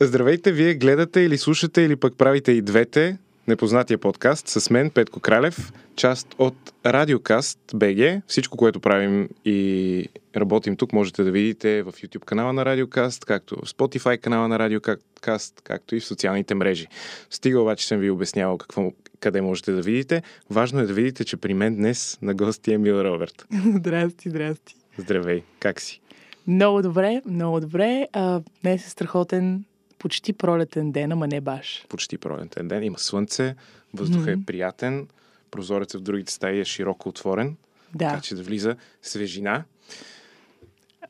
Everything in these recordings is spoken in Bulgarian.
Здравейте, вие гледате или слушате или пък правите и двете Непознатия подкаст с мен, Петко Кралев, част от Радиокаст БГ. Всичко, което правим и работим тук, можете да видите в YouTube канала на Радиокаст, както в Spotify канала на Радиокаст, както и в социалните мрежи. Стига обаче съм ви обяснявал какво, къде можете да видите. Важно е да видите, че при мен днес на гости е Мил Роберт. здрасти, здрасти. Здравей, как си? Много добре, много добре. А, днес е страхотен почти пролетен ден, ама не баш. Почти пролетен ден. Има слънце, въздухът mm-hmm. е приятен, прозорецът в другите стаи е широко отворен, да. така че да влиза свежина.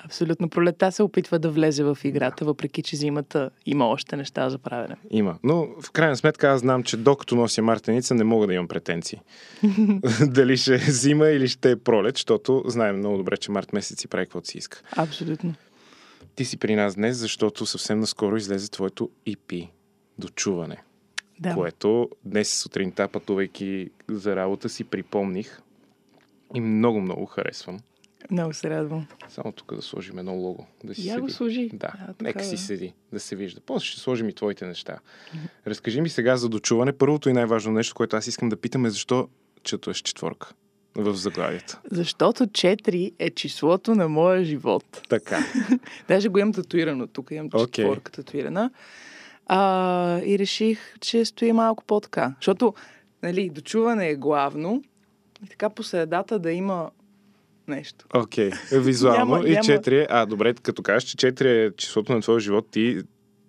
Абсолютно. Пролета се опитва да влезе в играта, въпреки че зимата има още неща за правене. Има. Но в крайна сметка аз знам, че докато нося мартеница не мога да имам претенции. Дали ще е зима или ще е пролет, защото знаем много добре, че март месец си прави каквото си иска. Абсолютно. Ти си при нас днес, защото съвсем наскоро излезе твоето EP дочуване. Да. Което днес сутринта, пътувайки за работа, си припомних и много, много харесвам. Много се радвам. Само тук да сложим едно лого. Да си Я седи. го сложи. Да, а, нека си седи, да се вижда. После ще сложим и твоите неща. Разкажи ми сега за дочуване. Първото и най-важно нещо, което аз искам да питам е защо четуеш четворка в заглавието. Защото 4 е числото на моя живот. Така. Даже го имам татуирано. Тук имам Окей. четворка татуирана. А, и реших, че стои малко по-така. Защото, нали, дочуване е главно. И така по средата да има нещо. Окей, okay. визуално. Няма- и няма- 4 е... А, добре, като кажеш, че 4 е числото на твоя живот, ти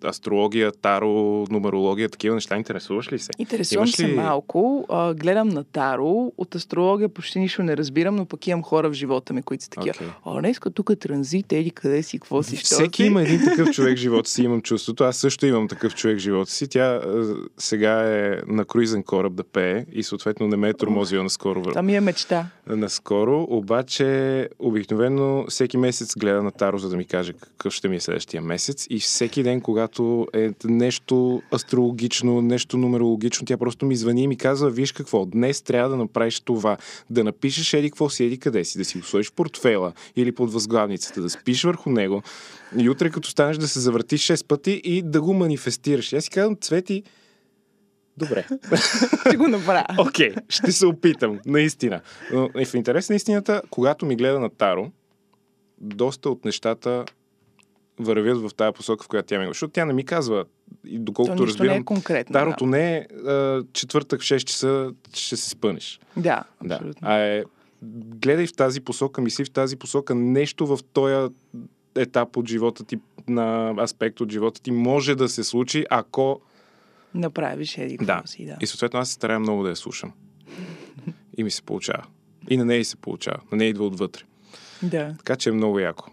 астрология, таро, нумерология, такива неща интересуваш ли се? Интересувам Имаш се ли- малко. А, гледам на Таро. От астрология почти нищо не разбирам, но пък имам хора в живота ми, които са такива. Окей. О, днеска тук е транзит, еди къде си, какво си, що Всеки си? има един такъв човек в живота си, имам чувството. Аз също имам такъв човек в живота си. Тя е, сега е на круизен кораб да пее и съответно не ме е тормозила наскоро. Това ми е мечта. Наскоро, обаче обикновено всеки месец гледа на Таро, за да ми каже какъв ще ми е следващия месец. И всеки ден, когато е нещо астрологично, нещо нумерологично, тя просто ми звъни и ми казва, виж какво, днес трябва да направиш това, да напишеш еди какво си, еди къде си, да си го сложиш в портфела или под възглавницата, да спиш върху него и утре като станеш да се завъртиш 6 пъти и да го манифестираш. Аз си казвам, Цвети, добре. Ще го направя. Окей, okay, ще се опитам, наистина. Но е в интерес на истината, когато ми гледа на Таро, доста от нещата вървят в тази посока, в която тя ми Защото тя не ми казва, и То доколкото не разбирам, е конкретно. Тарото не е а, четвъртък в 6 часа ще се спънеш. Да, Да. абсолютно. А е, гледай в тази посока, мисли в тази посока, нещо в този етап от живота ти, на аспект от живота ти може да се случи, ако Направиш еди Да. си, да. И съответно аз се старая много да я слушам. И ми се получава. И на нея се получава. На нея идва отвътре. да. Така че е много яко.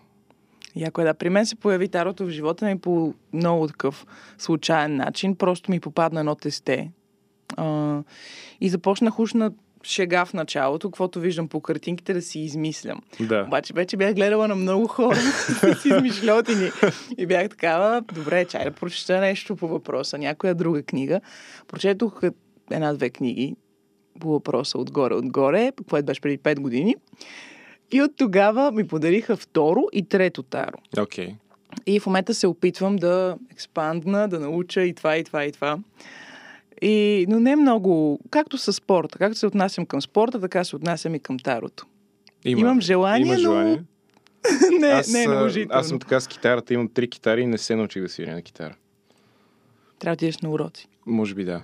Яко е, да. При мен се появи тарото в живота ми по много такъв случайен начин. Просто ми попадна едно тесте. А, и започнах уж на шега в началото, каквото виждам по картинките, да си измислям. Да. Обаче вече бях гледала на много хора с измишлетини. И бях такава, добре, чай да прочета нещо по въпроса, някоя друга книга. Прочетох една-две книги по въпроса отгоре-отгоре, което беше преди 5 години. И от тогава ми подариха второ и трето таро. Окей. И в момента се опитвам да експандна, да науча и това, и това, и това. И, но не много, както с спорта. Както се отнасям към спорта, така се отнасям и към тарото. Има, Имам желание, има желание. но не, аз, не е наложително. Аз съм така с китарата, имам три китари и не се научих да свиря на китара. Трябва да отидеш на уроци. Може би да.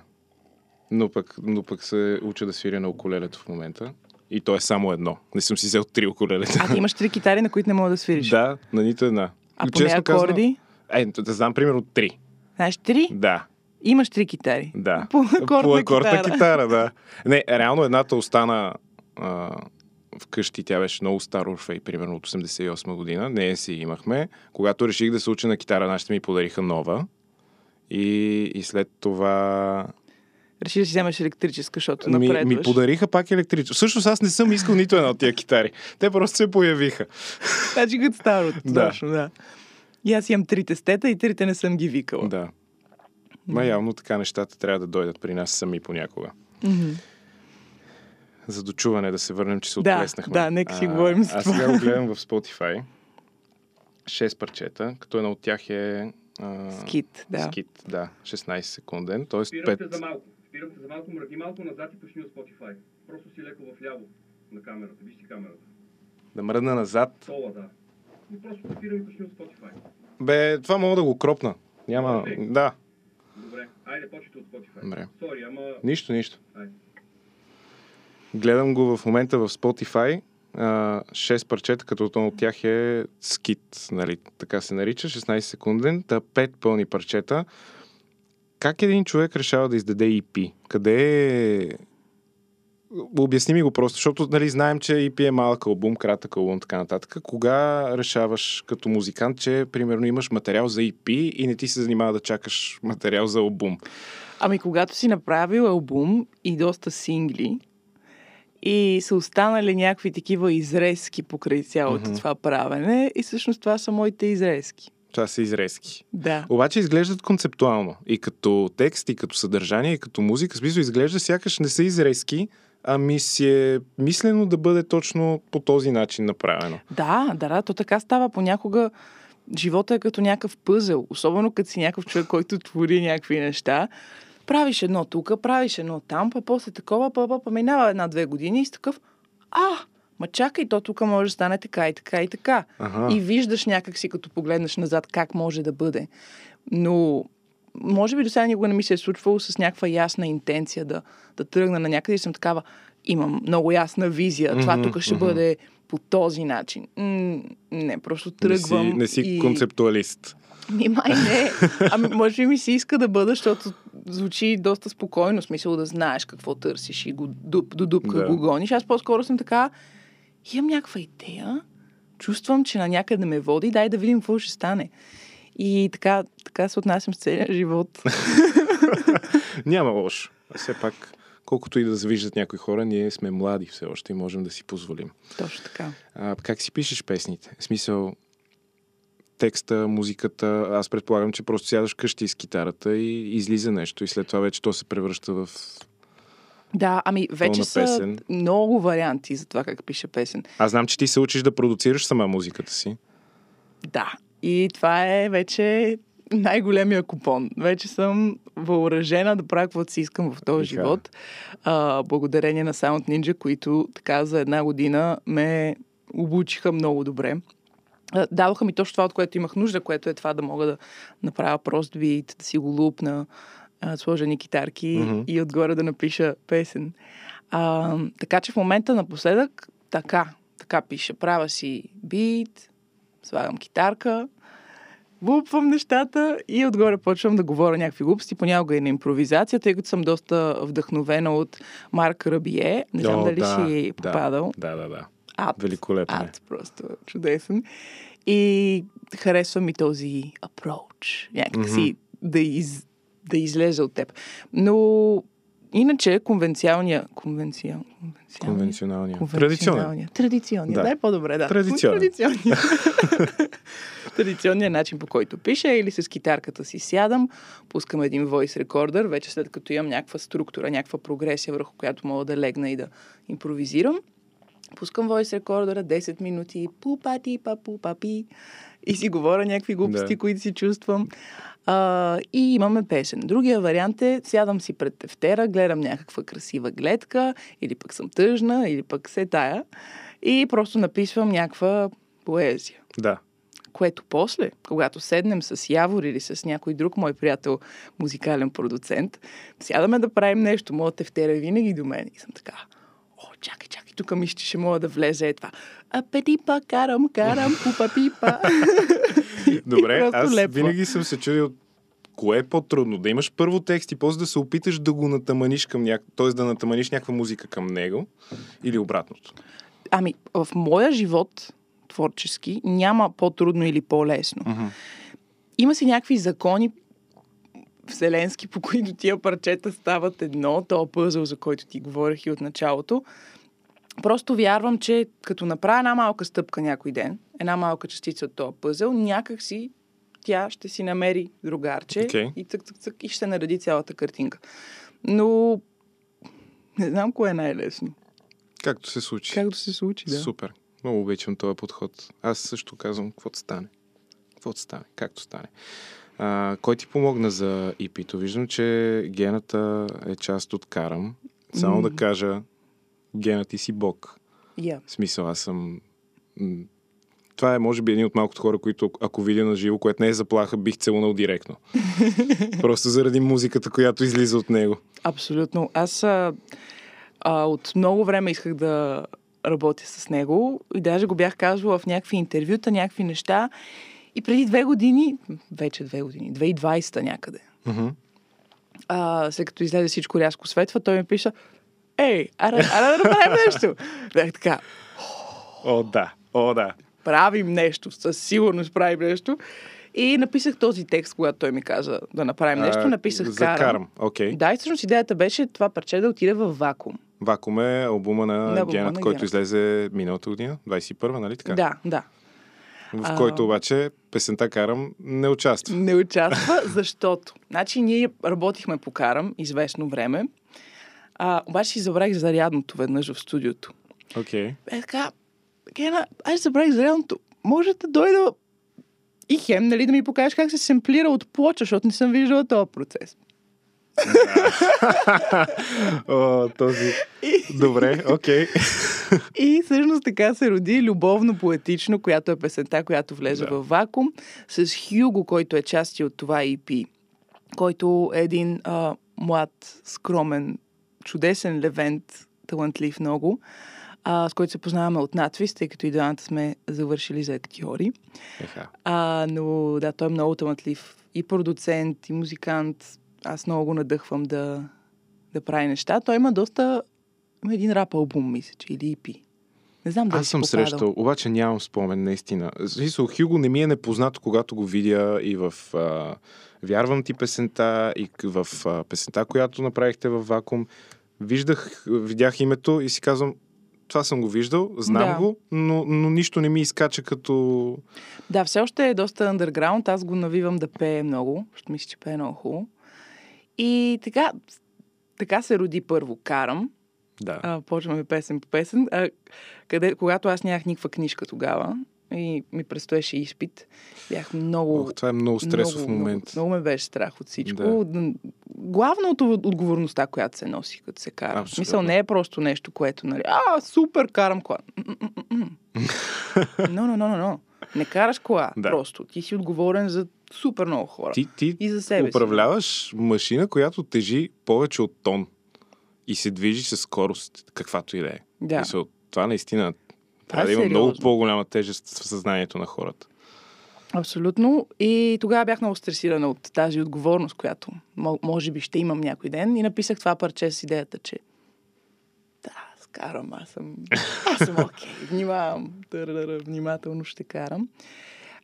Но пък, но пък се уча да свиря на околелето в момента. И то е само едно. Не съм си взел три околелета. А ти имаш три китари, на които не мога да свириш. да, на нито една. а Но поне честно казано- акорди? Е, да знам примерно три. Знаеш, три? Да. Имаш три китари. Да. По акордна По акордна китара. китара, да. Не, реално едната остана а, вкъщи. Тя беше много стар Орфей, примерно от 88 година. Не си имахме. Когато реших да се уча на китара, нашите ми подариха нова. И, и след това Реши да си вземеш електрическа, защото ми, напредваш. ми подариха пак електрическо. Всъщност аз не съм искал нито една от тия китари. Те просто се появиха. Значи като старото. Да. Точно, да. И аз имам трите стета и трите не съм ги викала. Да. Ма явно така нещата трябва да дойдат при нас сами понякога. Мгм. За дочуване да се върнем, че се Да, отплеснахме. да, нека си А, говорим Аз това. сега го гледам в Spotify. Шест парчета, като едно от тях е А, Скит, да. Скит, да. 16 секунден, те 5. за малко. Спирам те за малко, мръдни малко назад и пушни от Spotify. Просто си леко в ляво на камерата. Виж си камерата. Да мръдна назад. Сола, да. И просто спирам и пушни от Spotify. Бе, това мога да го кропна. Няма... Окей. Да. Добре. Айде, почвайте от Spotify. Добре. Сори, ама... Нищо, нищо. Айде. Гледам го в момента в Spotify. А, 6 парчета, като едно от тях е скит, нали, така се нарича, 16 секунден, та 5 пълни парчета. Как един човек решава да издаде EP? Къде е... Обясни ми го просто, защото нали, знаем, че EP е малък албум, кратък албум, така нататък. Кога решаваш като музикант, че примерно имаш материал за EP и не ти се занимава да чакаш материал за албум? Ами, когато си направил албум и доста сингли, и са останали някакви такива изрезки покрай цялото Мгм. това правене, и всъщност това са моите изрезки. Това са изрезки. Да. Обаче изглеждат концептуално. И като текст, и като съдържание, и като музика. Смисъл изглежда сякаш не са изрезки, ами си е мислено да бъде точно по този начин направено. Да, да, да, то така става. Понякога живота е като някакъв пъзел. Особено като си някакъв човек, който твори някакви неща. Правиш едно тук, правиш едно там, па после такова, па, па, па минава една-две години и си такъв, а, ма чакай, то тук може да стане така и така и така. Ага. И виждаш някакси, като погледнеш назад, как може да бъде. Но може би до сега никога не ми се е случвало с някаква ясна интенция да, да тръгна на някъде и съм такава, имам много ясна визия, това Мгм, тук ще мгм. бъде по този начин. М, не, просто Не си, тръгвам не си и... концептуалист. Ми, май не. Ами, може би ми се иска да бъда, защото звучи доста спокойно, смисъл да знаеш какво търсиш и го дуп, до дупка Да. го гониш. Аз по-скоро съм така, имам някаква идея, чувствам, че на някъде ме води, дай да видим какво ще стане. И така, така се отнасям с целия живот. Няма лошо. Все пак, колкото и да завиждат някои хора, ние сме млади все още и можем да си позволим. Точно така. А, как си пишеш песните? В смисъл, текста, музиката, аз предполагам, че просто сядаш къщи с китарата и излиза нещо и след това вече то се превръща в... Да, ами вече са песен. много варианти за това как пише песен. Аз знам, че ти се учиш да продуцираш сама музиката си. Да. И това е вече най-големия купон. Вече съм въоръжена да правя каквото си искам в този Така. живот. А, благодарение на Sound Ninja, които така за една година ме обучиха много добре. А, Дадоха ми точно това, от което имах нужда, което е това да мога да направя прост бит, да си го лупна, а, сложа ни китарки Мгм. и отгоре да напиша песен. А, така че в момента напоследък така, така пише. Правя си бит, слагам китарка, лупвам нещата и отгоре почвам да говоря някакви глупости, понякога и на импровизация, тъй като съм доста вдъхновена от Марк Рабие. Не знам О, дали да, си да, попадал. Да, да, да. Ад, Великолепно е. ад, просто чудесен. И харесва ми този approach. Някакси да, из, да излезе от теб. Но иначе конвенциалния... Конвенциал, конвенциалния? Конвенционалния. Конвенционалния. Традиционния. Да. Да. Дай по-добре, да. Традиционния. Традиционният начин, по който пиша, е или с китарката си сядам, пускам един voice recorder, вече след като имам някаква структура, някаква прогресия, върху която мога да легна и да импровизирам. Пускам voice recorder 10 минути, пупати, па, пупапи, и си говоря някакви глупости, Да. които си чувствам. А, и имаме песен. Другия вариант е, сядам си пред тефтера, гледам някаква красива гледка, или пък съм тъжна, или пък се тая, и просто написвам някаква поезия. Да. Което после, когато седнем с Явор или с някой друг мой приятел, музикален продуцент, сядаме да правим нещо, моят тефтера е винаги до мен. И съм така, о, чакай, чакай, тук мисля, че ще мога да влезе е това. А петипа, карам, карам, пупа пипа. Добре, аз лепва. винаги съм се чудил кое е по-трудно? Да имаш първо текст и после да се опиташ да го натаманиш към някакъв, т.е. да натаманиш някаква музика към него или обратното. Ами, в моя живот, творчески, няма по-трудно или по-лесно. Мгм. Има си някакви закони вселенски, по които тия парчета стават едно, то пъзъл, за който ти говорих и от началото. Просто вярвам, че като направя една малка стъпка някой ден, една малка частица от този пъзъл, някак си тя ще си намери другарче Окей. и цък, цък, цък, и ще нареди цялата картинка. Но не знам кое е най-лесно. Както се случи. Както се случи, да. Супер. Много обичам този подход. Аз също казвам, каквото стане. Каквото стане, както стане. А, кой ти помогна за EP-то? Виждам, че гената е част от Карам. Само М. да кажа, гена ти си бог. Yeah. В смисъл, аз съм... Това е, може би, един от малкото хора, които, ако видя на живо, което не е заплаха, бих целунал директно. Просто заради музиката, която излиза от него. Абсолютно. Аз а, а, от много време исках да работя с него и даже го бях казвала в някакви интервюта, някакви неща. И преди две години, вече две години, 2020 някъде, Мгм. а, след като излезе всичко рязко светва, той ми пиша, ей, ара, ара да направим нещо. Бях така, О, да. О, да. правим нещо, със сигурност правим нещо. И написах този текст, когато той ми каза да направим нещо. А, Написах за карам. Карам. Окей. Да, и всъщност идеята беше това парче да отиде в вакуум. Вакуум е албума на, На Генът, на който Генът. излезе миналата година, 21-а, нали така? Да, да. В А. който обаче песента Карам не участва. Не участва, защото. Значи ние работихме по карам известно време, а, обаче си забравих зарядното веднъж в студиото. Окей. Е така, Гена, аз забравих зарядното. Може да дойда и хем, нали, да ми покажеш как се семплира от плоча, защото не съм виждала този процес. О, този... Добре, окей. И всъщност така се роди любовно поетично, която е песента, която влезе Да. в вакуум, с Хюго, който е части от това EP, който е един а, млад, скромен, чудесен левент, талантлив много, а, с който се познаваме от надвис, тъй като и двамата сме завършили за актьори. Еха. А, но да, той е много талантлив. И продуцент, и музикант. Аз много го надъхвам да, да прави неща. Той има доста... Има един рап албум, мисля, че, или EP. Не знам дали Аз съм попадал. срещал, обаче нямам спомен, наистина. Смисъл, Хюго не ми е непознато, когато го видя и в а, Вярвам ти песента, и в а, песента, която направихте в Вакуум. Виждах, видях името и си казвам, това съм го виждал, знам Да. го, но, но нищо не ми изкача като... Да, все още е доста underground. Аз го навивам да пее много, защото мисля, че пее много хубаво. И така, така се роди първо Карам. Да. А, почваме песен по песен. А, къде, когато аз нямах никаква книжка тогава и ми предстоеше изпит, бях много... Ох, това е много стресов много, момент. Много, много ме беше страх от всичко. Да. Главно от отговорността, която се носи, като се кара. Абсолютно. Мисъл, не е просто нещо, което, нали, а, супер, карам кола. Но, но, но, но, но. Не караш кола, Да. просто. Ти си отговорен за супер много хора. Ти, ти И за себе си. управляваш машина, която тежи повече от тон и се движи с скорост, каквато и да е. Да. Мисъл, това наистина трябва да има много сериозно. по-голяма тежест в съзнанието на хората. Абсолютно. И тогава бях много стресирана от тази отговорност, която мо- може би ще имам някой ден. И написах това парче с идеята, че да, аз карам, аз съм, аз съм окей, внимавам, Тарарара, внимателно ще карам.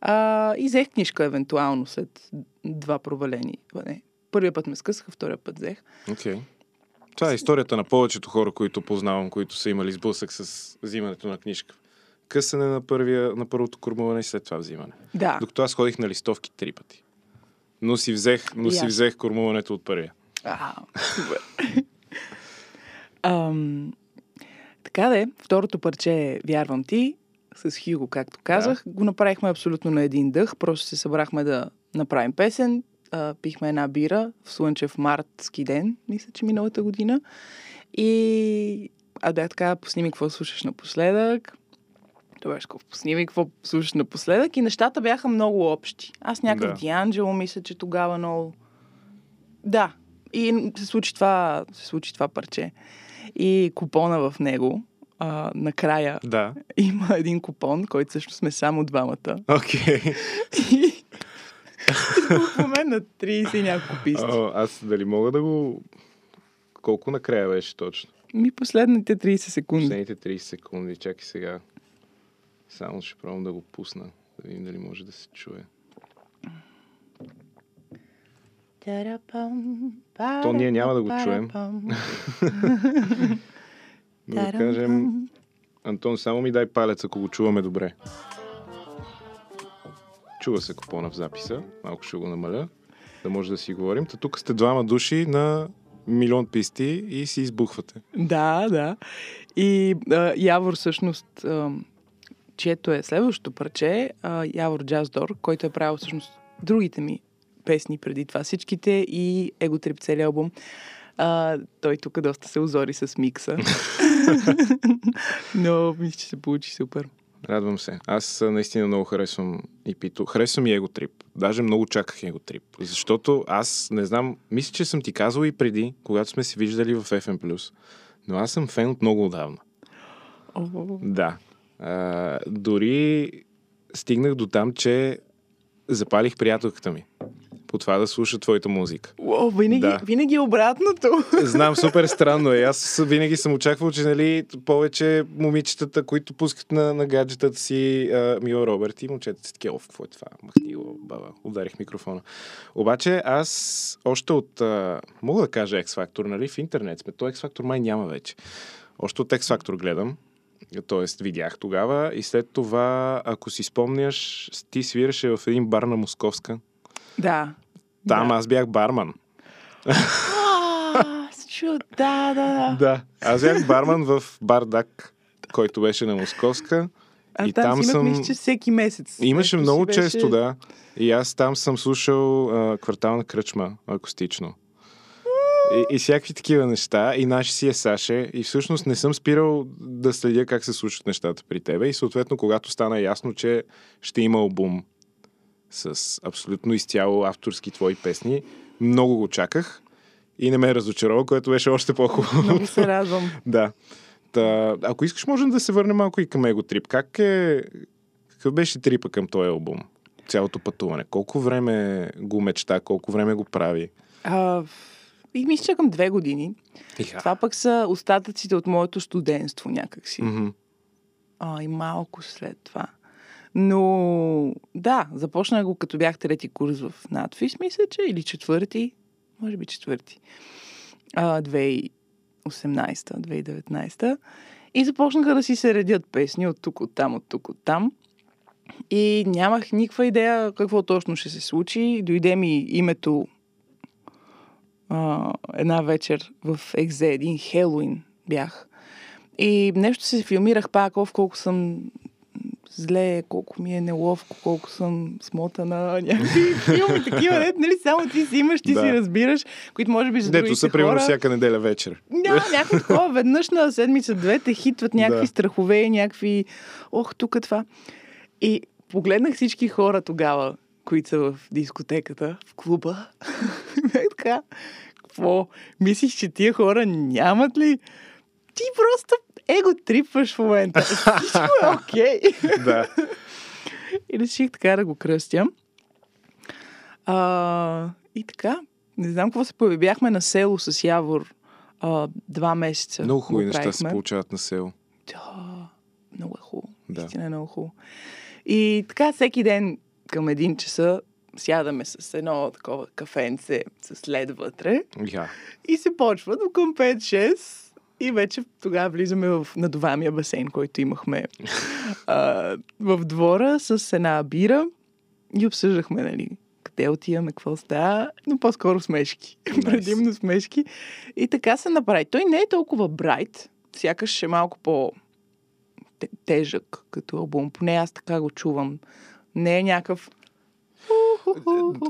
А, и взех книжка евентуално след два провалени. Не, първия път ме скъсаха, втория път взех. Okay. Това е историята на повечето хора, които познавам, които са имали сблъсък с взимането на книжка. Късане на, първия, на първото кормуване и след това взимане. Да, Докато аз ходих на листовки три пъти. Но си взех, но И си взех кормуването от първия. А, супер. Ам, така де, второто парче е Вярвам ти, с Хюго, както казах. Го направихме абсолютно на един дъх. Просто се събрахме да направим песен. А, пихме една бира в слънчев мартски ден, мисля, че миналата година. И аз бях така, пусни ми какво слушаш напоследък. Това беше ми какво слушаш напоследък. И нещата бяха много общи. Аз някакъв Да. Дианджело, мисля, че тогава много... Да, и се случи това, се случи това парче. И купона в него, а, накрая Да. има един купон, който също сме само двамата. Окей. И избухваме на 30 и няколко писти. О, аз дали мога да го... Колко накрая беше точно? Ми последните 30 секунди. Последните 30 секунди. Чакай сега. Само ще пробвам да го пусна. Да видим дали може да се чуе. То ние няма да го чуем. Да кажем, Антон, само ми дай палец, ако го чуваме добре. Чува се купона в записа. Малко ще го намаля, да може да си говорим. Та тук сте двама души на милион писти и си избухвате. Да, да. И а, Явор всъщност, а, чието е следващото парче, а, Явор Джаздор, който е правил всъщност другите ми песни преди това. Всичките и Его Трип целият албум. А, той тук доста се озори с микса. Но мисля, че се получи супер. Радвам се. Аз наистина много харесвам EP-то. Харесвам и Его Трип. Даже много чаках Его Трип. Защото аз не знам, мисля, че съм ти казал и преди, когато сме се виждали в FM+. Но аз съм фен от много отдавна. О, Да. А, дори стигнах до там, че запалих приятелката ми. По това да слуша твоята музика. О, винаги, Да. винаги е обратното. Знам, супер странно е. Аз винаги съм очаквал, че нали, повече момичетата, които пускат на, на гаджетата си а, Мила Робърт и момчета си такива, «Оф, какво е това? Махни го, баба. Ударих микрофона. Обаче аз още от, а, мога да кажа X-Factor, нали, в интернет сме. То X-Factor май няма вече. Още от X-Factor гледам. Тоест, видях тогава и след това, ако си спомняш, ти свираше в един бар на Московска. Да. Там да. аз бях барман. Чу, да, да, да. Да. Аз бях барман в Бардак, който беше на Московска. А И там, там си съм- мисля, че всеки месец. Имаше много беше- често, да. И аз там съм слушал а, квартална кръчма акустично. И, и всякакви такива неща. И наши си е Саше. И всъщност не съм спирал да следя как се случват нещата при тебе. И съответно, когато стана ясно, че ще има албум с абсолютно изцяло авторски твои песни, много го чаках. И не ме разочарова, което беше още по-хубаво. Много се радвам. Да. Та, ако искаш, можем да се върнем малко и към Его Трип. Как е... Какъв беше трипа към този албум? Цялото пътуване. Колко време го мечта, колко време го прави? А, и мисля, че към две години. Иха. Това пък са остатъците от моето студентство някакси. Мгм. А, и малко след това. Но да, започнах го като бях трети курс в надфис, мисля, че, или четвърти, може би четвърти. А, 2018-2019. И започнаха да си се редят песни от тук, от там, от тук, от там. И нямах никаква идея какво точно ще се случи. Дойде ми името а, една вечер в Екзе, един Хелуин бях. И нещо се филмирах пак, колко съм зле, колко ми е неловко, колко съм смотана, някакви филми такива, не, нали, само ти си имаш, ти Да. си разбираш, които може би за Дето са, примерно, всяка неделя вечер. Да, някакво такова. Веднъж на седмица двете хитват някакви Да. страхове някакви... Ох, тук е това. И погледнах всички хора тогава, които са в дискотеката, в клуба. Така, какво? Мислиш, че тия хора нямат ли? Ти просто его трипваш в момента. Всичко е окей. да. И реших така да го кръстя. А, и така, не знам какво се появи. Бяхме на село с Явор а, два месеца. Много го хубави неща се получават на село. Да, много е хубаво. Да. Наистина е много хубаво. И така всеки ден към един часа сядаме с едно такова кафенце с лед вътре Я. и се почва до към 5-6 и вече тогава влизаме в надуваемия басейн, който имахме а, в двора с една бира и обсъждахме, нали, къде отиваме, какво става, но по-скоро смешки. Nice. Предимно смешки. И така се направи. Той не е толкова брайт, сякаш е малко по те- тежък като албум. Поне аз така го чувам. Не е някакъв...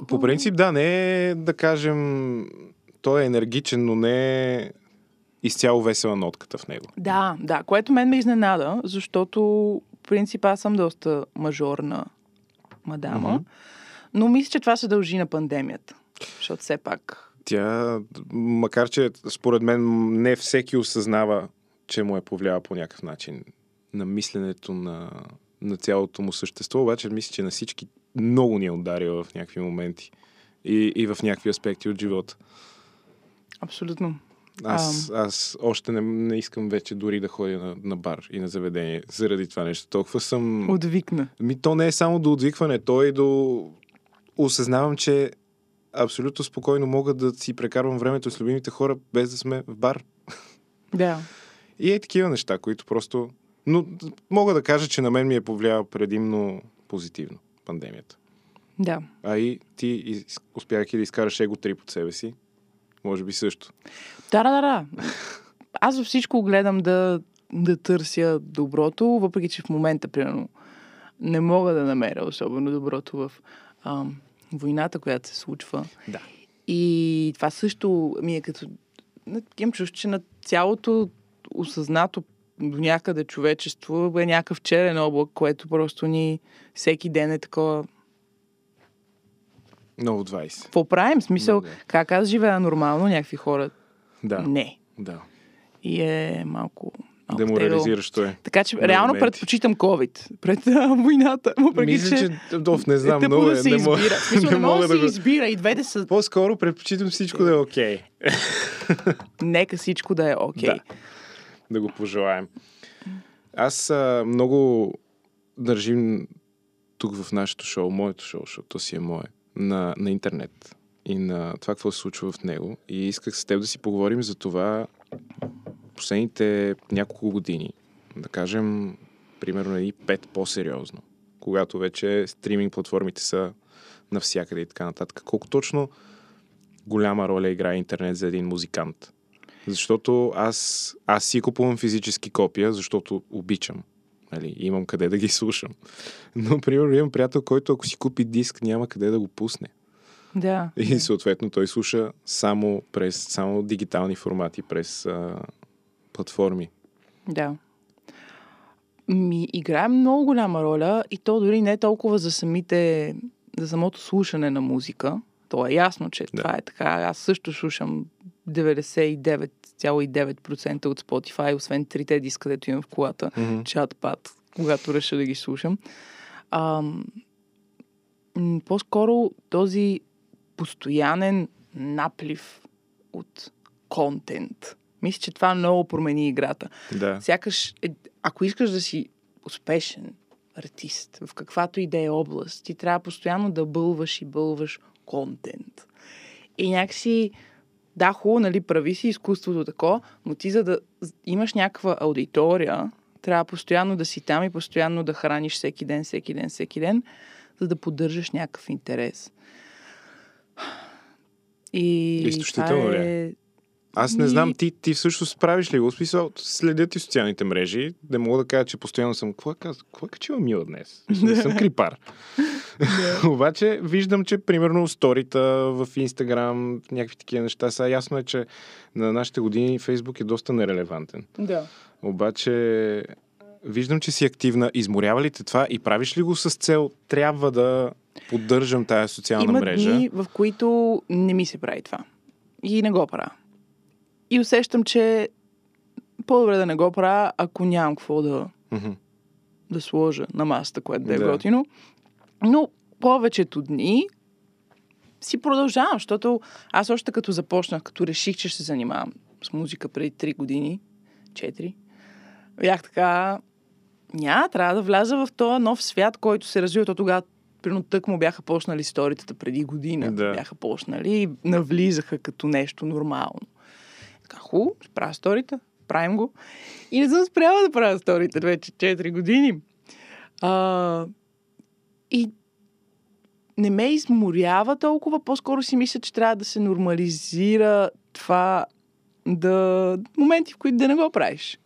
По принцип, да, не е, да кажем, той е енергичен, но не е изцяло весела нотката в него. Да, да, което мен ме изненада, защото в принцип аз съм доста мажорна мадама, Мгм. но мисля, че това се дължи на пандемията. Защото все пак... Тя, макар че според мен не всеки осъзнава, че му е повлияла по някакъв начин на мисленето на, на цялото му същество, обаче мисля, че на всички много ни е ударила в някакви моменти и, и в някакви аспекти от живота. Абсолютно. Аз, аз още не, не искам вече дори да ходя на, на бар и на заведение заради това нещо. Толкова съм... Отвикна. Ми, то не е само до отвикване, то и до... Осъзнавам, че абсолютно спокойно мога да си прекарвам времето с любимите хора, без да сме в бар. Да. И е такива неща, които просто... Но мога да кажа, че на мен ми е повлиял предимно позитивно пандемията. Да. А и ти, из- успявайки да изкараш его трип от себе си, може би също. Да, да, да. Аз във всичко гледам да, да търся доброто, въпреки че в момента, примерно, не мога да намеря особено доброто в ам, войната, която се случва. Да. И това също ми е като... Имам чувство, че на цялото осъзнато до някъде човечество е някакъв черен облак, което просто ни всеки ден е такова... Много 20. Какво правим? Смисъл, Да, да. как аз живея нормално, някакви хора Да. не. Да. И е малко... малко. Деморализиращо е. Така че на реално предпочитам COVID пред а, войната. Въпреки, Мисля, че, Дов, не знам, е много да се Не мога, избира. Смисъл, не мога да се го... избира и двете са... По-скоро предпочитам всичко да е окей. Нека всичко да е окей. Да. Да го пожелаем. Аз а, много държим тук в нашето шоу, моето шоу, защото то си е мое, на, на интернет и на това, какво се случва в него. И исках с теб да си поговорим за това последните няколко години. Да кажем, примерно и пет по-сериозно. Когато вече стриминг платформите са навсякъде и така нататък. Колко точно голяма роля играе интернет за един музикант? Защото аз, аз си купувам физически копия, защото обичам. Нали, имам къде да ги слушам. Но, примерно, имам приятел, който ако си купи диск, няма къде да го пусне. Да. И съответно той слуша само през само дигитални формати, през а, платформи. Да. Ми играе много голяма роля и то дори не толкова за самите, за самото слушане на музика. То е ясно, че Да. това е така. Аз също слушам 99,9% от Spotify, освен трите диска, където имам в колата. Чат-пат, когато реша да ги слушам. А, по-скоро този постоянен наплив от контент. Мисля, че това много промени играта. Да. Сякаш, е, ако искаш да си успешен артист в каквато и да е област, ти трябва постоянно да бълваш и бълваш контент. И някакси, да, хубаво, нали, прави си изкуството тако, но ти за да имаш някаква аудитория, трябва постоянно да си там и постоянно да храниш всеки ден, всеки ден, всеки ден, за да поддържаш някакъв интерес. И Изтощително ли е... Аз не знам, ти, ти всъщност справиш ли го? Смисъл, следят и социалните мрежи. Не мога да кажа, че постоянно съм. Какво е, е качила Мила днес? Не съм крипар. Обаче виждам, че примерно сторита в Инстаграм, някакви такива неща са. Ясно е, че на нашите години Фейсбук е доста нерелевантен. Да. Обаче виждам, че си активна. Изморява ли те това и правиш ли го с цел трябва да поддържам тая социална Има мрежа? дни, в които не ми се прави това. И не го правя. И усещам, че по-добре да не го правя, ако нямам какво да, Мгм. да сложа на масата, което да е Да. готино. Но повечето дни си продължавам, защото аз още като започнах, като реших, че ще се занимавам с музика преди 3 години, 4, бях така, няма, трябва да вляза в този нов свят, който се развива. То тогава, примерно, тък му бяха почнали сторитата преди година. Да. Бяха почнали и навлизаха като нещо нормално. Така, хубаво, правя сторита, правим го. И не съм спряла да правя сторита вече 4 години. А, и не ме изморява толкова, по-скоро си мисля, че трябва да се нормализира това да... моменти, в които да не го правиш.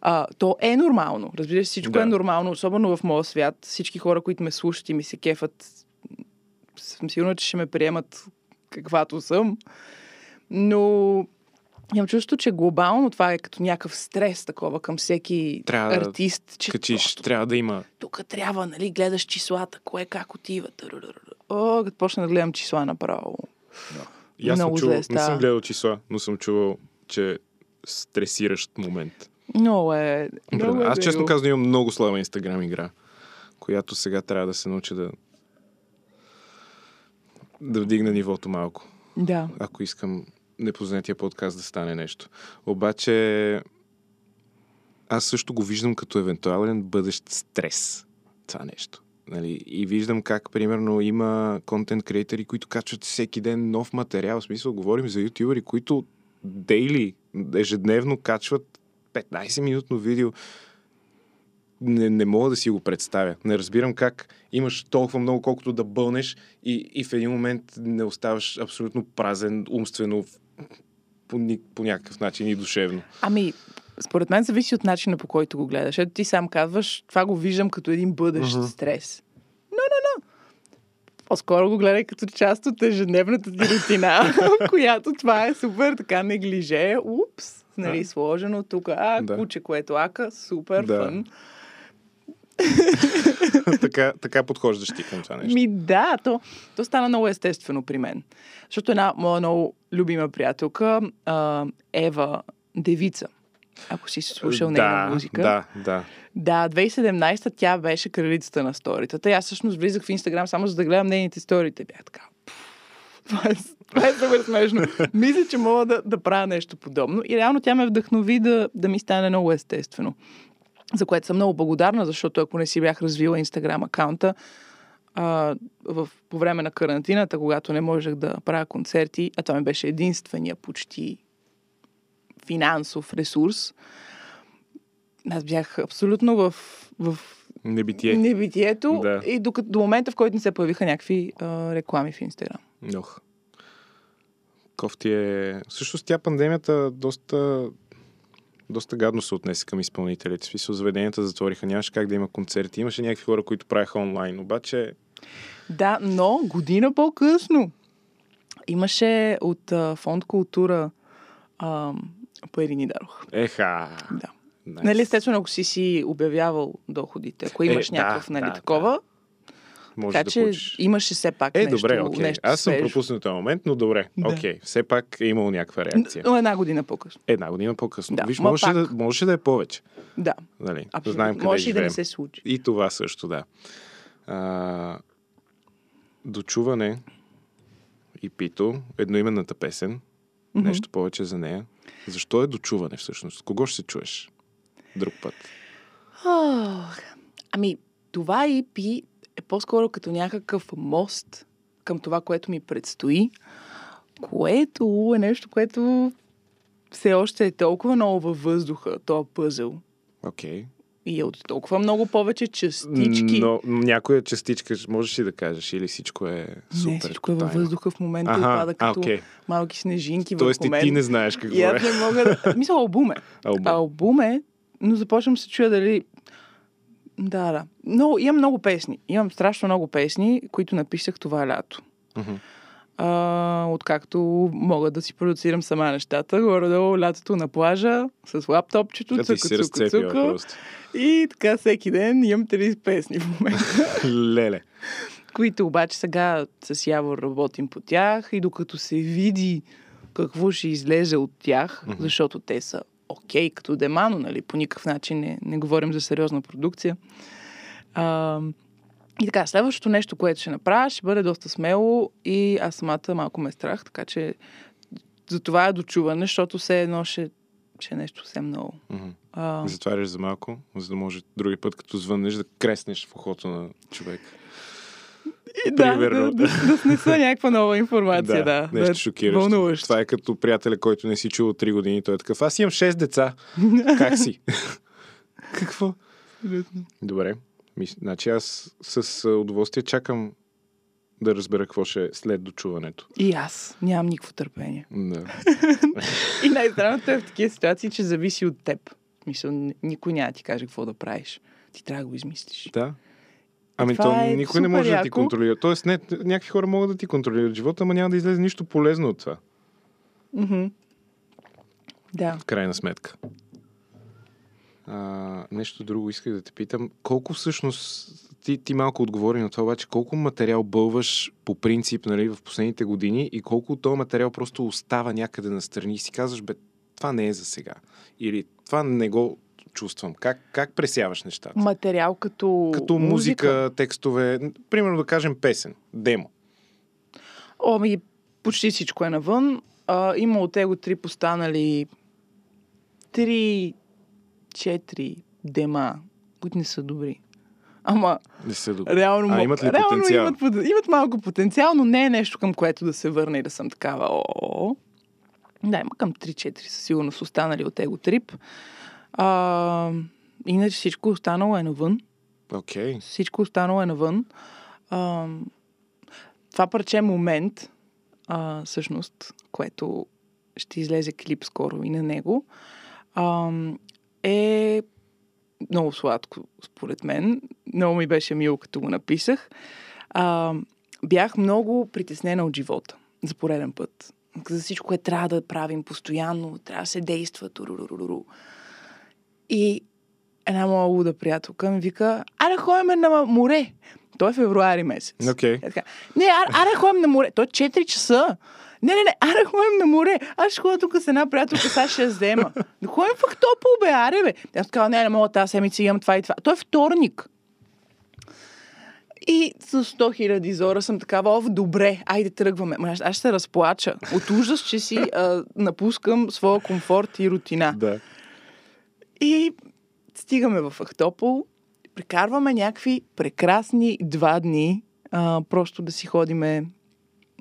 А, то е нормално. Разбира се, всичко Да. е нормално, особено в моя свят. Всички хора, които ме слушат и ми се кефат, съм сигурна, че ще ме приемат каквато съм. Но имам чувство, че глобално това е като някакъв стрес такова към всеки Трябва да артист. Че Качиш, просто трябва да има. тук трябва, нали, гледаш числата, кое как отива. О, като почна да гледам числа направо. И аз съм чувал, зле не съм гледал числа, но съм чувал, че стресиращ момент. Много е... Много е Аз честно казвам имам много слаба инстаграм игра, която сега трябва да се науча да да вдигна нивото малко, Да. ако искам непознатия подкаст да стане нещо. Обаче аз също го виждам като евентуален бъдещ стрес. Това нещо. Нали? И виждам как, примерно, има контент креатори, които качват всеки ден нов материал. В смисъл, говорим за ютубери, които дейли, ежедневно качват 15-минутно видео. Не, не мога да си го представя. Не разбирам как имаш толкова много, колкото да бълнеш и, и в един момент не оставаш абсолютно празен умствено по, ни- по някакъв начин и душевно. Ами, според мен зависи от начина по който го гледаш. Ето ти сам казваш, това го виждам като един бъдещ Мгм. стрес. Но, но, но. По-скоро го гледай като част от ежедневната ти рутина, която това е супер така неглиже. Упс, нали, Да. сложено тук. А, Да. куче, което ака, супер Да. фън. така, така подхождаш ти към това нещо. Ми да, то, то стана много естествено при мен. Защото една моя много любима приятелка, а, Ева Девица, ако си слушал да, нейна музика. Да, да. Да, 2017 тя беше кралицата на сторитата. И аз всъщност влизах в Инстаграм само за да гледам нейните сторите. Бях така. «Пф, Това е, това е супер смешно. Мисля, че мога да, да правя нещо подобно. И реално тя ме вдъхнови да, да ми стане много естествено. За което съм много благодарна, защото ако не си бях развила Инстаграм акаунта, а, в, по време на карантината, когато не можех да правя концерти, а това ми беше единствения почти финансов ресурс, аз бях абсолютно в, в Небитие. небитието Да. и докато, до момента, в който не се появиха някакви а, реклами в Инстаграм. Ох. Кофти е... Всъщност тя пандемията доста доста гадно се отнесе към изпълнителите. В смисъл, заведенията затвориха, нямаше как да има концерти. Имаше някакви хора, които правеха онлайн, обаче Да, но година по-късно имаше от а, фонд култура а, пари ни дадох. еха. Да. Nice. Нали, естествено, ако си си обявявал доходите, ако имаш Е, някакъв, да, нали, да, такова, Може така да че получиш. имаше все пак Е, нещо, добре, окей. нещо Аз съм свежо. пропуснал този момент, но добре. Да. Окей. Все пак е имало някаква реакция. Но една година по-късно. Една година по-късно. Да, Виж, можеше да, можеше да е повече. Да, Нали? Абсолютно. знаем къде Може и да не се случи. И това също, да. А, дочуване и Пито, едноименната песен, Мгм. нещо повече за нея. Защо е дочуване всъщност? Кого ще се чуеш? Друг път. Ох, ами, това EP е по-скоро като някакъв мост към това, което ми предстои, което е нещо, което все още е толкова много във въздуха, този пъзел. Окей. И е от толкова много повече частички. Но някоя частичка можеш ли да кажеш или всичко е супер не, всичко е във въздуха в момента Аха, и пада като окей. малки снежинки Тоест върху мен. ти не знаеш какво И е. аз не мога да... Мисля, албум е. Албум. Е, но започвам се чуя дали... Да, да. Но имам много песни. Имам страшно много песни, които написах това лято. Мгм. А, откакто мога да си продуцирам сама нещата, горе-долу лятото на плажа, с лаптопчето, Да цука, цука, цука. И така всеки ден имам 30 песни в момента, Леле. които обаче сега с Явор работим по тях и докато се види какво ще излезе от тях, Мгм. защото те са окей като демано, нали, по никакъв начин не, не говорим за сериозна продукция. А, и така, следващото нещо, което ще направя, ще бъде доста смело и аз самата малко ме е страх, така че за това е дочуване, защото все едно ще, ще е нещо съвсем много. Мгм. А, Затваряш за малко, за да може други път, като звъннеш, да креснеш в ухото на човек. И да, примерно. да, да, да снеса някаква нова информация, да. нещо да, шокиращо. вълнуващо. Това е като приятеля, който не си чул от 3 години. Той е такъв, аз имам 6 деца. как си? Какво? Абсолютно. Добре. Значи аз с удоволствие чакам да разбера какво ще е след дочуването. И аз нямам никакво търпение. Да. И най-странното е в такива ситуации, че зависи от теб. Н- никой няма да ти каже какво да правиш. Ти трябва да го измислиш. да. Ами това то е никой не може да ти яко. контролира. Тоест, не, някакви хора могат да ти контролират живота, ама няма да излезе нищо полезно от това. Мгм. Да. В крайна сметка. А, нещо друго исках да те питам. Колко всъщност, ти, ти малко отговори на това, обаче колко материал бълваш по принцип нали, в последните години и колко от този материал просто остава някъде настрани и си казваш, бе, това не е за сега. Или това не го чувствам. Как, как пресяваш нещата? Материал като, Като музика, текстове, примерно да кажем песен, демо. О, ами, почти всичко е навън. А, има от его три постанали три, четири дема, които не са добри. Ама, Не са добри. реално, А, имат ли реално потенциал? Имат, имат малко потенциал, но не е нещо към което да се върна и да съм такава. О, да, има към 3-4 със сигурност останали от его трип. А, иначе всичко останало е навън. Окей. Всичко останало е навън. А, това парче момент, а, всъщност, което ще излезе клип скоро и на него, а, е много сладко, според мен. Много ми беше мило, като го написах. А, бях много притеснена от живота за пореден път. За всичко, което трябва да правим постоянно, трябва да се действа. Туруруруру. И една моя луда приятелка ми вика, аре ходим на море. То е февруари месец. Окей. Е така, не, аре, аре ходим на море. То е 4 часа. Не, не, не, аре ходим на море. Аз ще ходя тук с една приятелка, сега ще я взема. Да ходим в Актопол, бе, аре, бе. Аз казвам, не, не мога тази седмица, имам това и това. То е вторник. И с 100 хиляди зора съм такава, ов, добре, айде тръгваме. Ма, аз ще се разплача. От ужас, че си а, напускам своя комфорт и рутина. Да. И стигаме в Ахтопол, прекарваме някакви прекрасни два дни, а, просто да си ходиме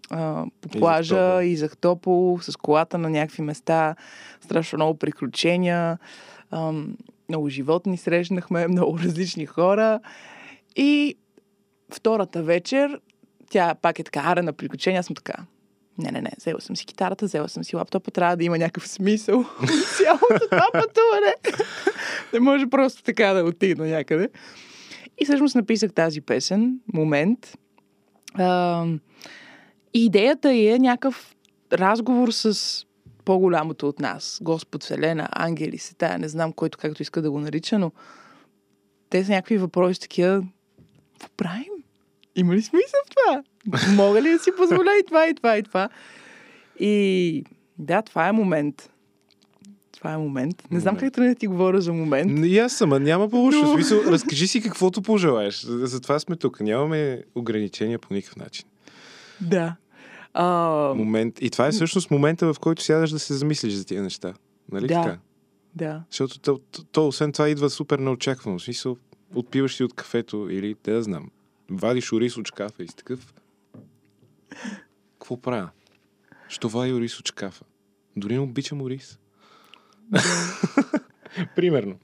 а, по плажа и за Ахтопол, с колата на някакви места, страшно много приключения, ам, много животни срещнахме, много различни хора. И втората вечер, тя пак е така, аре на приключения, аз съм така. Не, не, не, взела съм си китарата, взела съм си лаптопа, трябва да има някакъв смисъл от цялото това пътуване. не може просто така да отида някъде. И всъщност написах тази песен, момент. А, и идеята е някакъв разговор с по-голямото от нас. Господ, Вселена, ангели, сета, не знам който както иска да го нарича, но те са някакви въпроси такива. Какво? Има ли смисъл в това? Мога ли да си позволя и това, и това, и това? И да, това е момент. Това е момент. Не знам Момент. как да ти говоря за момент. И аз съм, няма по-лошо. Но- Смисъл, разкажи си каквото пожелаеш. За- Затова сме тук. Нямаме ограничения по никакъв начин. Да. А, Момент. И това е всъщност момента, в който сядаш да се замислиш за тия неща. Нали Да. така? да. Защото то, то, то, освен това идва супер неочаквано. В смисъл, отпиваш си от кафето или те да знам. Вадиш ориз от шкафа и си такъв. Какво правя? Що вади ориз от шкафа? Дори не обичам ориз. Примерно.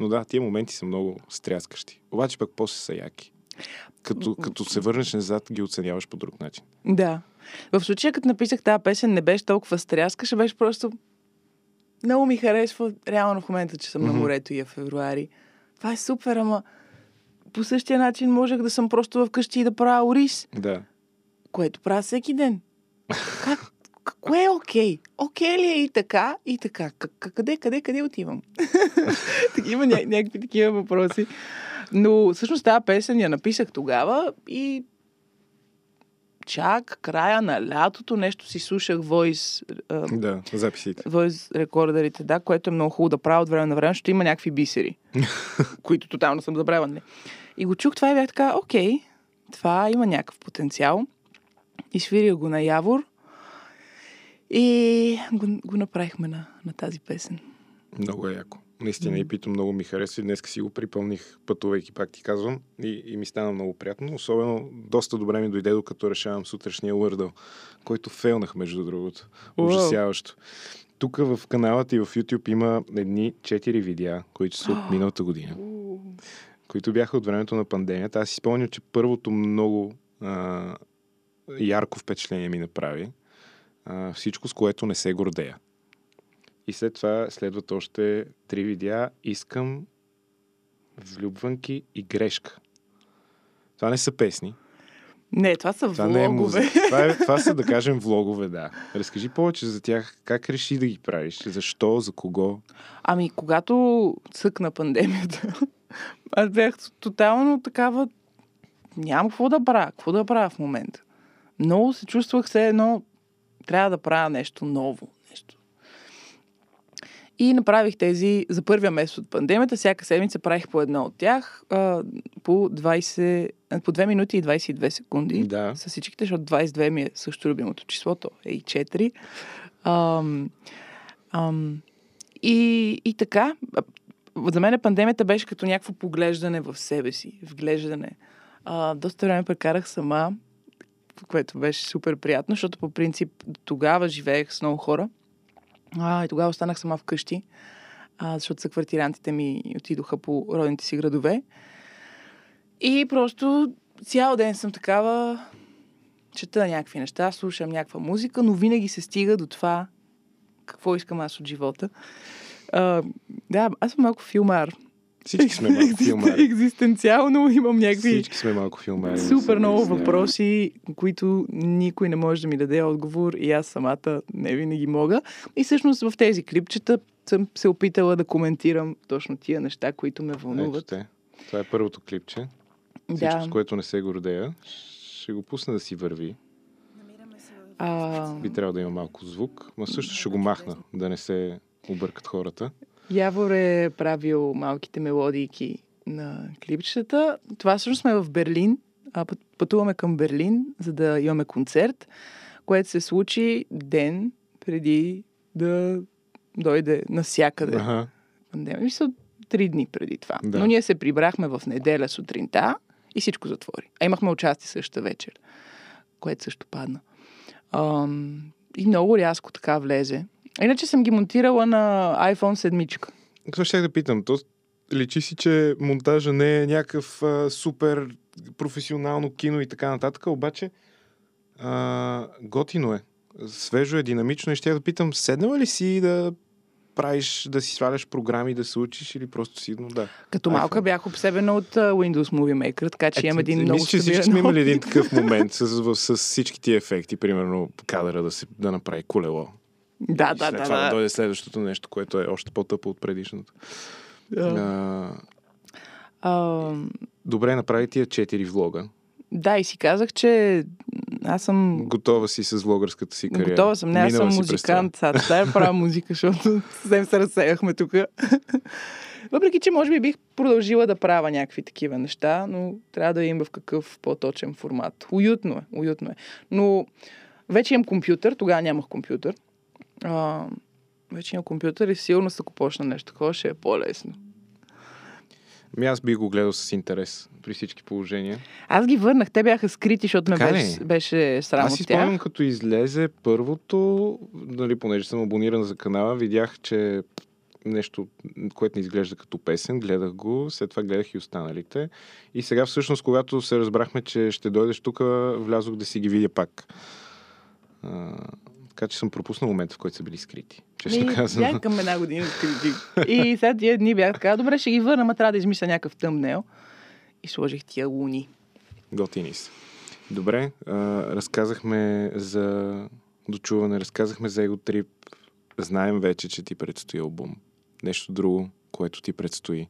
Но да, тия моменти са много стряскащи. Обаче пък после са яки. Като, като се върнеш назад, ги оценяваш по друг начин. Да. В случая, като написах тази песен, не беше толкова стряскаща, беше просто... Много ми харесва реално в момента, че съм на Мгм. морето и е февруари. Това е супер, ама по същия начин можех да съм просто вкъщи и да правя ориз, Да. което правя всеки ден. Как, кое е окей? Окей ли е и така, и така? Къде, къде, къде отивам? Има ня- някакви такива въпроси. Но всъщност тази песен я написах тогава и чак края на лятото нещо си слушах войс, Да, записите. войс рекордерите, да, което е много хубаво да правя от време на време, защото има някакви бисери, които тотално съм забравила. И го чух това и бях така, окей, това има някакъв потенциал. И свирих го на Явор. И го, го направихме на, на тази песен. Много е яко. Наистина и питам много ми харесва. и Днес си го припълних, пътувайки, пак ти казвам. И, и ми стана много приятно. Особено доста добре ми дойде, докато решавам сутрешния Wordle, който фейлнах, между другото. Ужасяващо. Тук в канала ти в YouTube има едни четири видеа, които са от миналата година, които бяха от времето на пандемията. Аз си спомням, че първото много а, ярко впечатление ми направи. А, всичко, с което не се гордея. И след това следват още три видеа. Искам влюбванки и грешка. Това не са песни. Не, това са Това не е влогове. музика. Това, е, това са, да кажем, влогове, да. Разкажи повече за тях. Как реши да ги правиш? Защо? За кого? Ами, когато цъкна пандемията, аз бях тотално такава... Нямам какво да правя. Какво да правя в момента? Много се чувствах все едно... Трябва да правя нещо ново. И направих тези за първия месец от пандемията. Всяка седмица правих по едно от тях. А, по 20... а, По 2 минути и 22 секунди. Да. С всичките, защото 22 ми е също любимото число. То е и 4. Ам, ам, и, и така, за мен пандемията беше като някакво поглеждане в себе си, вглеждане. А, доста време прекарах сама, което беше супер приятно, защото по принцип тогава живеех с много хора. А, и тогава останах сама вкъщи, а, защото съквартирантите ми отидоха по родните си градове. И просто цял ден съм такава, чета някакви неща, слушам някаква музика, но винаги се стига до това какво искам аз от живота. А, да, аз съм малко филмар. Всички сме малко филмари. Екзистенциално имам някакви Всички сме малко филмари. супер много въпроси, които никой не може да ми даде отговор и аз самата не винаги мога. И всъщност в тези клипчета съм се опитала да коментирам точно тия неща, които ме Ето вълнуват. те. Това е първото клипче. Всичко, Да. с което не се гордея. Ще го пусна да си върви. А, Би трябвало да има малко звук, но също ще го махна, да не се объркат хората. Явор е правил малките мелодийки на клипчетата. Това всъщност сме в Берлин. А, път- пътуваме към Берлин, за да имаме концерт, което се случи ден преди да дойде насякъде. Ага. пандемия. Мисля, три дни преди това. Да. Но ние се прибрахме в неделя сутринта и всичко затвори. А имахме участие същата вечер, което също падна. Ам, и много рязко така влезе. Иначе съм ги монтирала на iPhone 7. Това ще да питам. То личи си, че монтажа не е някакъв а, супер професионално кино и така нататък, обаче а, готино е. Свежо е, динамично и ще я да питам, седнала ли си да правиш, да си сваляш програми, да се учиш или просто си, но да. Като iPhone. малка бях обсебена от Windows Movie Maker, така че имам един много Мисля, че всички сме имали един такъв момент с, с, с всички тия ефекти, примерно кадъра да, се, да направи колело. Да, да, да. това да да. дойде следващото нещо, което е още по-тъпо от предишното. Да. А, Ам, добре, направи тия четири влога. да, и си казах, че аз съм Готова си с влогърската си кариера. Готова съм. Не, аз съм музикант. Сега да правя музика, защото съвсем се разсеяхме тук. Въпреки, че може би бих продължила да правя някакви такива неща, но трябва да им в какъв по-точен формат. Уютно е, уютно е. Но вече имам компютър, тогава нямах компютър. А, вече имам компютър и сигурно, ако почна нещо такова, ще е по-лесно. Ми аз би го гледал с интерес при всички положения. Аз ги върнах. Те бяха скрити, защото ме Така беше, ли? беше срам аз от тях. спомням, като излезе първото, нали, понеже съм абониран за канала, видях, че нещо, което не изглежда като песен, гледах го, след това гледах и останалите. И сега всъщност, когато се разбрахме, че ще дойдеш тук, влязох да си ги видя пак. А, така че съм пропуснал момента, в който са били скрити. Честно Ми, казано. Бях към една година скрити. И след тия дни бях така, добре, ще ги върна, ма трябва да измисля някакъв тъмнел. И сложих тия луни. Готини са. Добре, а, разказахме за дочуване, разказахме за Его Трип. Знаем вече, че ти предстои албум. Нещо друго, което ти предстои,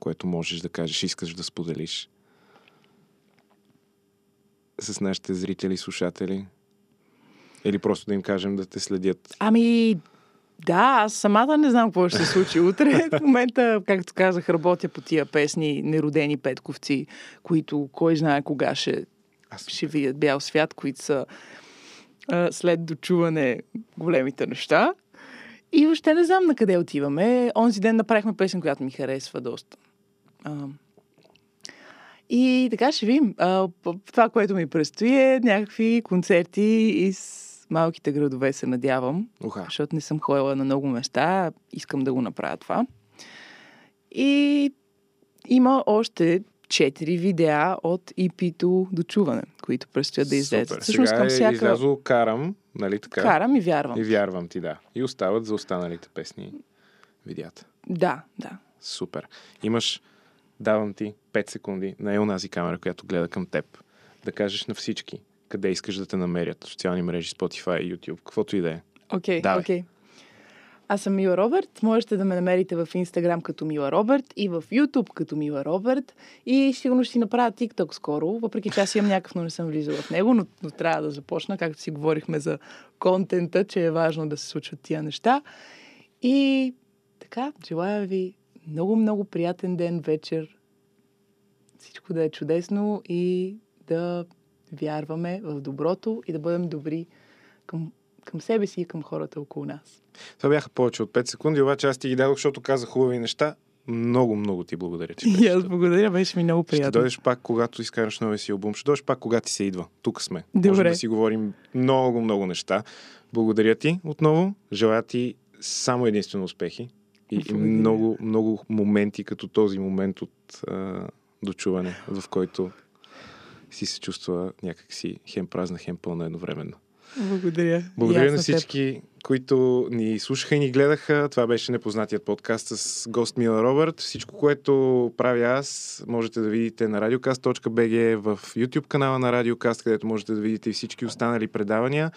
което можеш да кажеш, искаш да споделиш с нашите зрители, слушатели. Или просто да им кажем да те следят. Ами, да, аз самата не знам какво ще се случи утре. В момента, както казах, работя по тия песни Неродени петковци, които кой знае кога ще, Аз ще видят бял свят, които са а, след дочуване големите неща. И въобще не знам на къде отиваме. Онзи ден направихме песен, която ми харесва доста. А, и така ще видим. А, това, което ми предстои е някакви концерти из малките градове, се надявам Уха. защото не съм ходила на много места. Искам да го направя това. И има още четири видеа от EP-то до чуване, които предстоят да излезат. Всъщност към всяка... излязло Карам, нали така? Карам и вярвам. И вярвам ти, да. И остават за останалите песни видеята. Да, да. Супер. Имаш, давам ти 5 секунди на онази камера, която гледа към теб, да кажеш на всички къде искаш да те намерят. Социални мрежи, Spotify, YouTube, каквото и да е. Окей, окей. Аз съм Мила Робърт. Можете да ме намерите в Инстаграм като Мила Робърт и в Ютуб като Мила Робърт. И сигурно ще си направя TikTok скоро, въпреки че аз имам някакъв, но не съм влизала в него, но, но трябва да започна, както си говорихме за контента, че е важно да се случват тия неща. И така, желая ви много, много приятен ден, вечер. Всичко да е чудесно и да вярваме в доброто и да бъдем добри към, към себе си и към хората около нас. Това бяха повече от 5 секунди, обаче аз ти ги дадох, защото казах хубави неща. Много, много ти благодаря, че И аз благодаря, беше ми много Ще приятно. дойдеш пак, когато изкараш новия си албум. Ще дойдеш пак, когато ти се идва. Тук сме. Добре. Можем да си говорим много, много неща. Благодаря ти отново. Желая ти само единствено успехи. И, и много, много моменти, като този момент от а, дочуване, в който си се чувства някакси хем празна, хем пълна едновременно. Благодаря. Благодаря на теб. всички, които ни слушаха и ни гледаха. Това беше непознатият подкаст с гост Мила Робърт. Всичко, което правя аз, можете да видите на radiocast.bg, в YouTube канала на Radiocast, където можете да видите и всички останали предавания.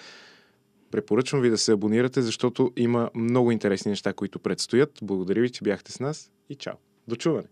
Препоръчвам ви да се абонирате, защото има много интересни неща, които предстоят. Благодаря ви, че бяхте с нас и чао! До чуване!